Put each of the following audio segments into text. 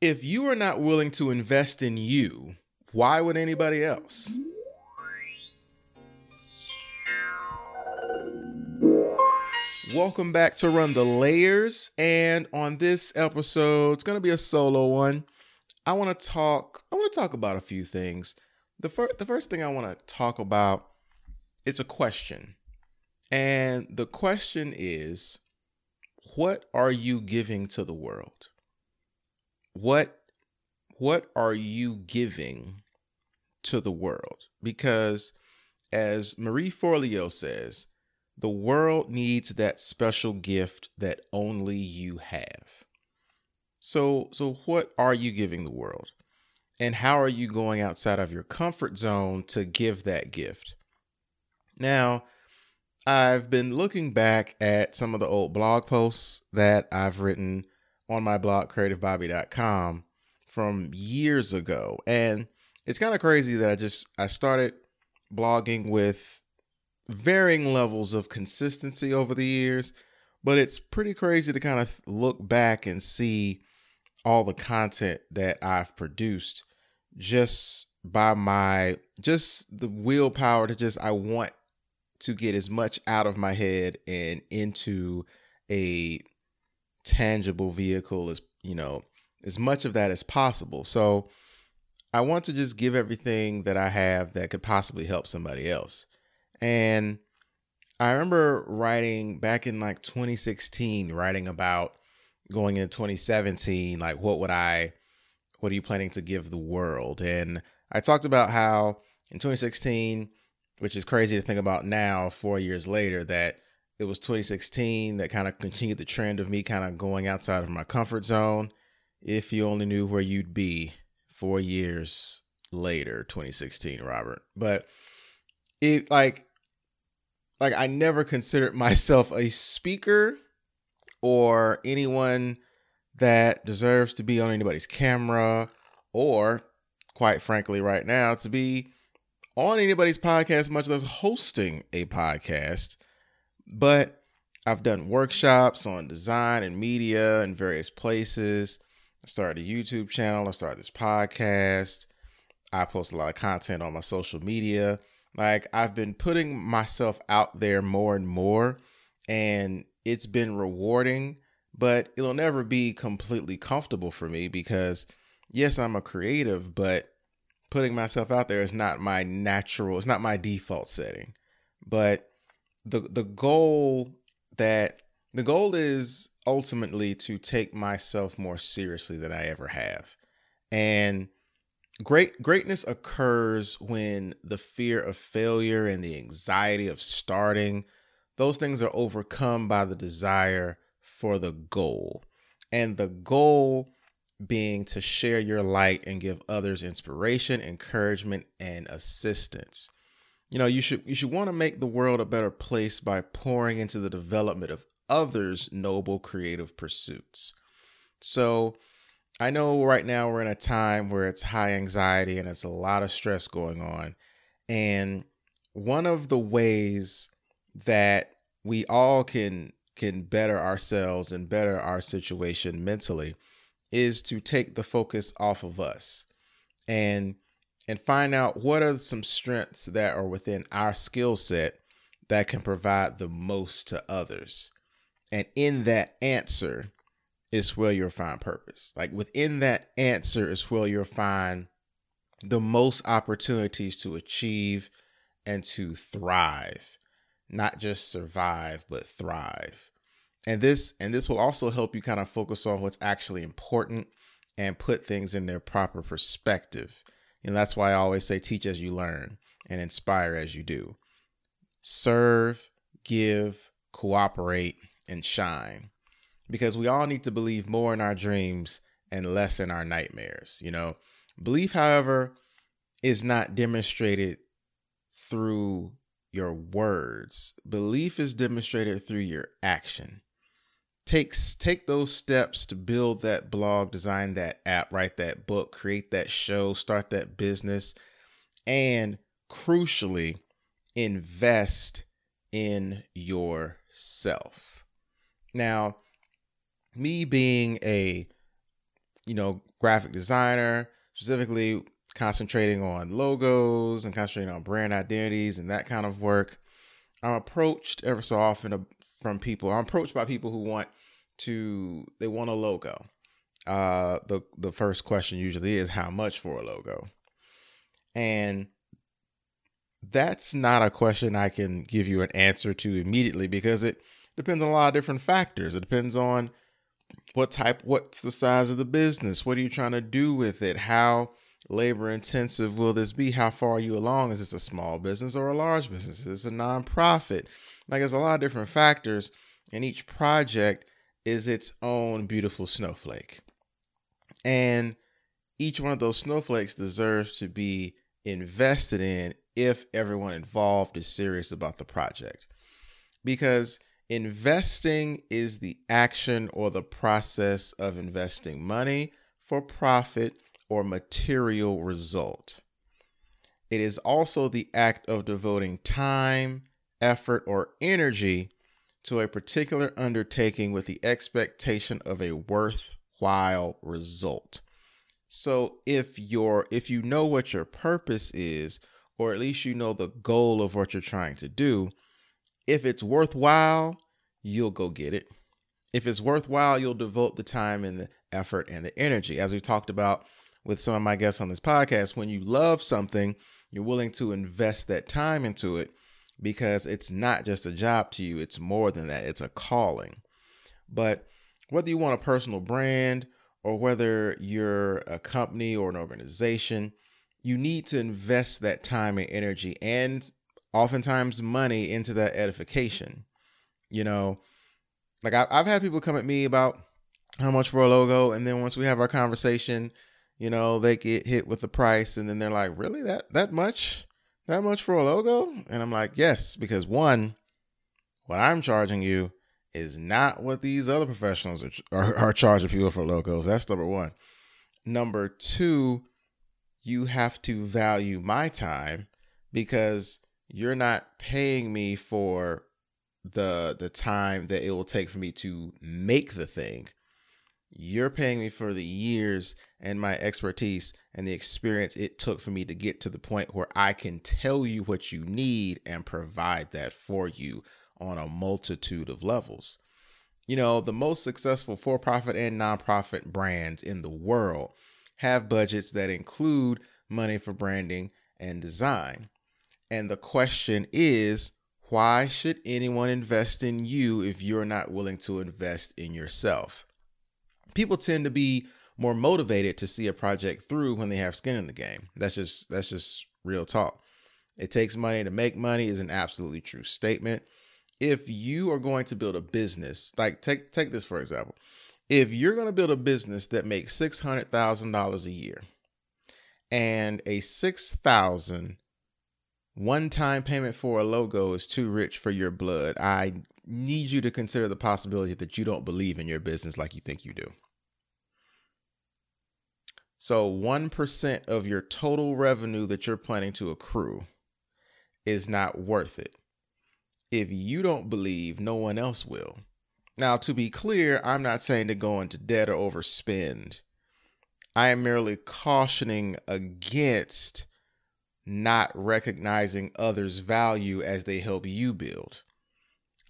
If you are not willing to invest in you, why would anybody else? Welcome back to Run the Layers. And on this episode, it's going to be a solo one. I want to talk I want to talk about a few things. The first the first thing I want to talk about it's a question. And the question is what are you giving to the world? What what are you giving to the world? Because as Marie Forleo says, the world needs that special gift that only you have. So so what are you giving the world? And how are you going outside of your comfort zone to give that gift? Now, I've been looking back at some of the old blog posts that I've written on my blog, creativebobby.com, from years ago. And it's kind of crazy that I just I started blogging with varying levels of consistency over the years, but it's pretty crazy to kind of look back and see all the content that I've produced just by my just the willpower to just I want to get as much out of my head and into a tangible vehicle as you know as much of that as possible. So i want to just give everything that i have that could possibly help somebody else. And i remember writing back in like 2016 writing about going into 2017 like what would i what are you planning to give the world? And i talked about how in 2016 which is crazy to think about now 4 years later that it was 2016 that kind of continued the trend of me kind of going outside of my comfort zone. If you only knew where you'd be four years later, 2016, Robert. But it like like I never considered myself a speaker or anyone that deserves to be on anybody's camera or quite frankly right now to be on anybody's podcast much less hosting a podcast but I've done workshops on design and media in various places. I started a YouTube channel. I started this podcast. I post a lot of content on my social media. Like I've been putting myself out there more and more, and it's been rewarding, but it'll never be completely comfortable for me because, yes, I'm a creative, but putting myself out there is not my natural, it's not my default setting. But the the goal that the goal is ultimately to take myself more seriously than I ever have. And great greatness occurs when the fear of failure and the anxiety of starting those things are overcome by the desire for the goal. And the goal being to share your light and give others inspiration, encouragement, and assistance you know you should you should want to make the world a better place by pouring into the development of others noble creative pursuits. So i know right now we're in a time where it's high anxiety and it's a lot of stress going on and one of the ways that we all can can better ourselves and better our situation mentally is to take the focus off of us. And and find out what are some strengths that are within our skill set that can provide the most to others. And in that answer is where you'll find purpose. Like within that answer is where you'll find the most opportunities to achieve and to thrive, not just survive, but thrive. And this and this will also help you kind of focus on what's actually important and put things in their proper perspective and that's why I always say teach as you learn and inspire as you do. Serve, give, cooperate, and shine. Because we all need to believe more in our dreams and less in our nightmares. You know, belief, however, is not demonstrated through your words, belief is demonstrated through your action takes take those steps to build that blog, design that app, write that book, create that show, start that business, and crucially, invest in yourself. Now, me being a you know, graphic designer, specifically concentrating on logos and concentrating on brand identities and that kind of work. I'm approached ever so often from people. I'm approached by people who want to they want a logo. Uh, the the first question usually is how much for a logo, and that's not a question I can give you an answer to immediately because it depends on a lot of different factors. It depends on what type, what's the size of the business, what are you trying to do with it, how labor intensive will this be, how far are you along? Is this a small business or a large business? Is this a nonprofit? Like, there's a lot of different factors, and each project is its own beautiful snowflake. And each one of those snowflakes deserves to be invested in if everyone involved is serious about the project. Because investing is the action or the process of investing money for profit or material result. It is also the act of devoting time, effort, or energy to a particular undertaking with the expectation of a worthwhile result. So if you're if you know what your purpose is or at least you know the goal of what you're trying to do, if it's worthwhile, you'll go get it. If it's worthwhile, you'll devote the time and the effort and the energy. As we talked about with some of my guests on this podcast, when you love something, you're willing to invest that time into it because it's not just a job to you, it's more than that, it's a calling. But whether you want a personal brand or whether you're a company or an organization, you need to invest that time and energy and oftentimes money into that edification. You know, like I, I've had people come at me about how much for a logo, and then once we have our conversation, you know, they get hit with the price, and then they're like, "Really, that that much, that much for a logo?" And I'm like, "Yes," because one, what I'm charging you is not what these other professionals are, are, are charging people for logos. That's number one. Number two, you have to value my time because you're not paying me for the the time that it will take for me to make the thing you're paying me for the years and my expertise and the experience it took for me to get to the point where I can tell you what you need and provide that for you on a multitude of levels. You know, the most successful for profit and nonprofit brands in the world have budgets that include money for branding and design. And the question is why should anyone invest in you if you're not willing to invest in yourself? People tend to be more motivated to see a project through when they have skin in the game. That's just that's just real talk. It takes money to make money is an absolutely true statement. If you are going to build a business, like take take this for example. If you're going to build a business that makes $600,000 a year and a 6,000 one-time payment for a logo is too rich for your blood. I need you to consider the possibility that you don't believe in your business like you think you do. So, 1% of your total revenue that you're planning to accrue is not worth it. If you don't believe, no one else will. Now, to be clear, I'm not saying to go into debt or overspend. I am merely cautioning against not recognizing others' value as they help you build.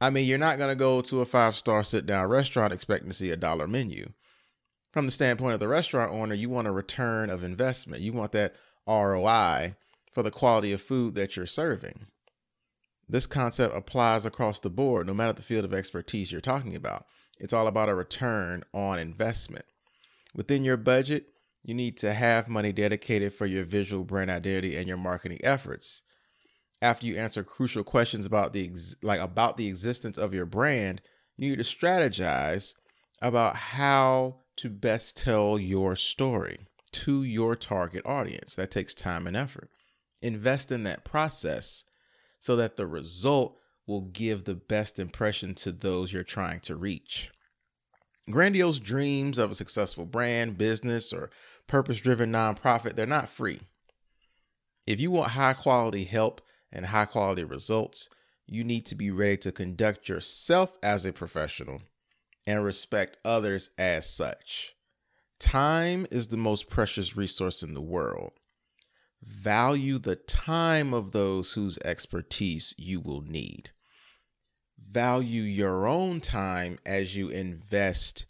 I mean, you're not going to go to a five star sit down restaurant expecting to see a dollar menu. From the standpoint of the restaurant owner, you want a return of investment. You want that ROI for the quality of food that you're serving. This concept applies across the board, no matter the field of expertise you're talking about. It's all about a return on investment. Within your budget, you need to have money dedicated for your visual brand identity and your marketing efforts. After you answer crucial questions about the ex- like about the existence of your brand, you need to strategize about how to best tell your story to your target audience. That takes time and effort. Invest in that process so that the result will give the best impression to those you're trying to reach. Grandiose dreams of a successful brand, business, or purpose driven nonprofit, they're not free. If you want high quality help and high quality results, you need to be ready to conduct yourself as a professional and respect others as such. Time is the most precious resource in the world. Value the time of those whose expertise you will need. Value your own time as you invest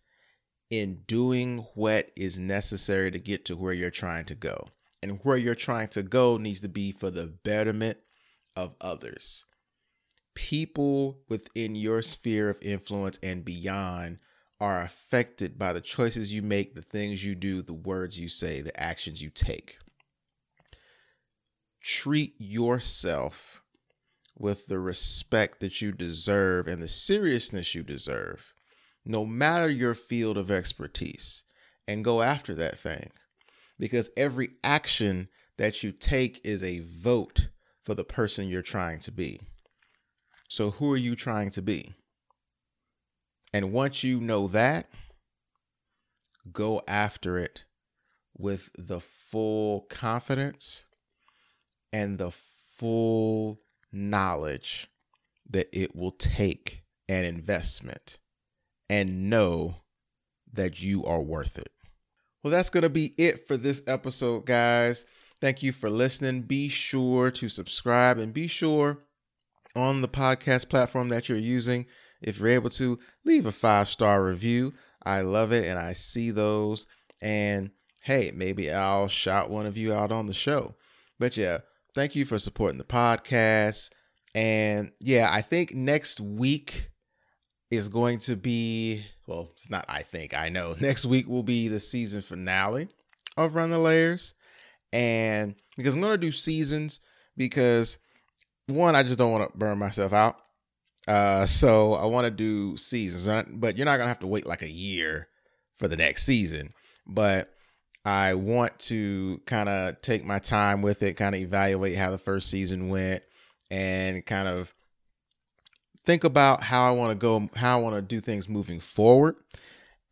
in doing what is necessary to get to where you're trying to go. And where you're trying to go needs to be for the betterment of others. People within your sphere of influence and beyond are affected by the choices you make, the things you do, the words you say, the actions you take. Treat yourself with the respect that you deserve and the seriousness you deserve, no matter your field of expertise, and go after that thing. Because every action that you take is a vote for the person you're trying to be. So, who are you trying to be? And once you know that, go after it with the full confidence and the full knowledge that it will take an investment and know that you are worth it. Well, that's going to be it for this episode, guys. Thank you for listening. Be sure to subscribe and be sure on the podcast platform that you're using if you're able to, leave a five star review. I love it and I see those. And hey, maybe I'll shout one of you out on the show. But yeah, thank you for supporting the podcast. And yeah, I think next week is going to be, well, it's not I think, I know. Next week will be the season finale of Run the Layers. And because I'm going to do seasons, because one, I just don't want to burn myself out. Uh, so I want to do seasons, but you're not gonna have to wait like a year for the next season. But I want to kind of take my time with it, kind of evaluate how the first season went, and kind of think about how I want to go, how I want to do things moving forward,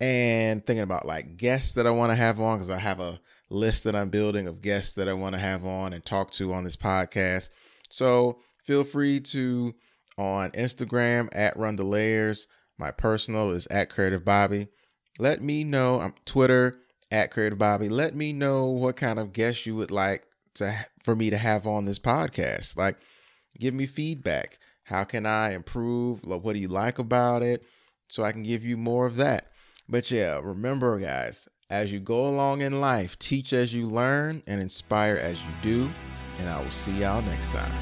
and thinking about like guests that I want to have on because I have a list that I'm building of guests that I want to have on and talk to on this podcast. So feel free to on Instagram at Run the Layers. My personal is at Creative Bobby. Let me know. I'm Twitter at Creative Bobby. Let me know what kind of guests you would like to for me to have on this podcast. Like, give me feedback. How can I improve? What do you like about it? So I can give you more of that. But yeah, remember, guys, as you go along in life, teach as you learn and inspire as you do. And I will see y'all next time.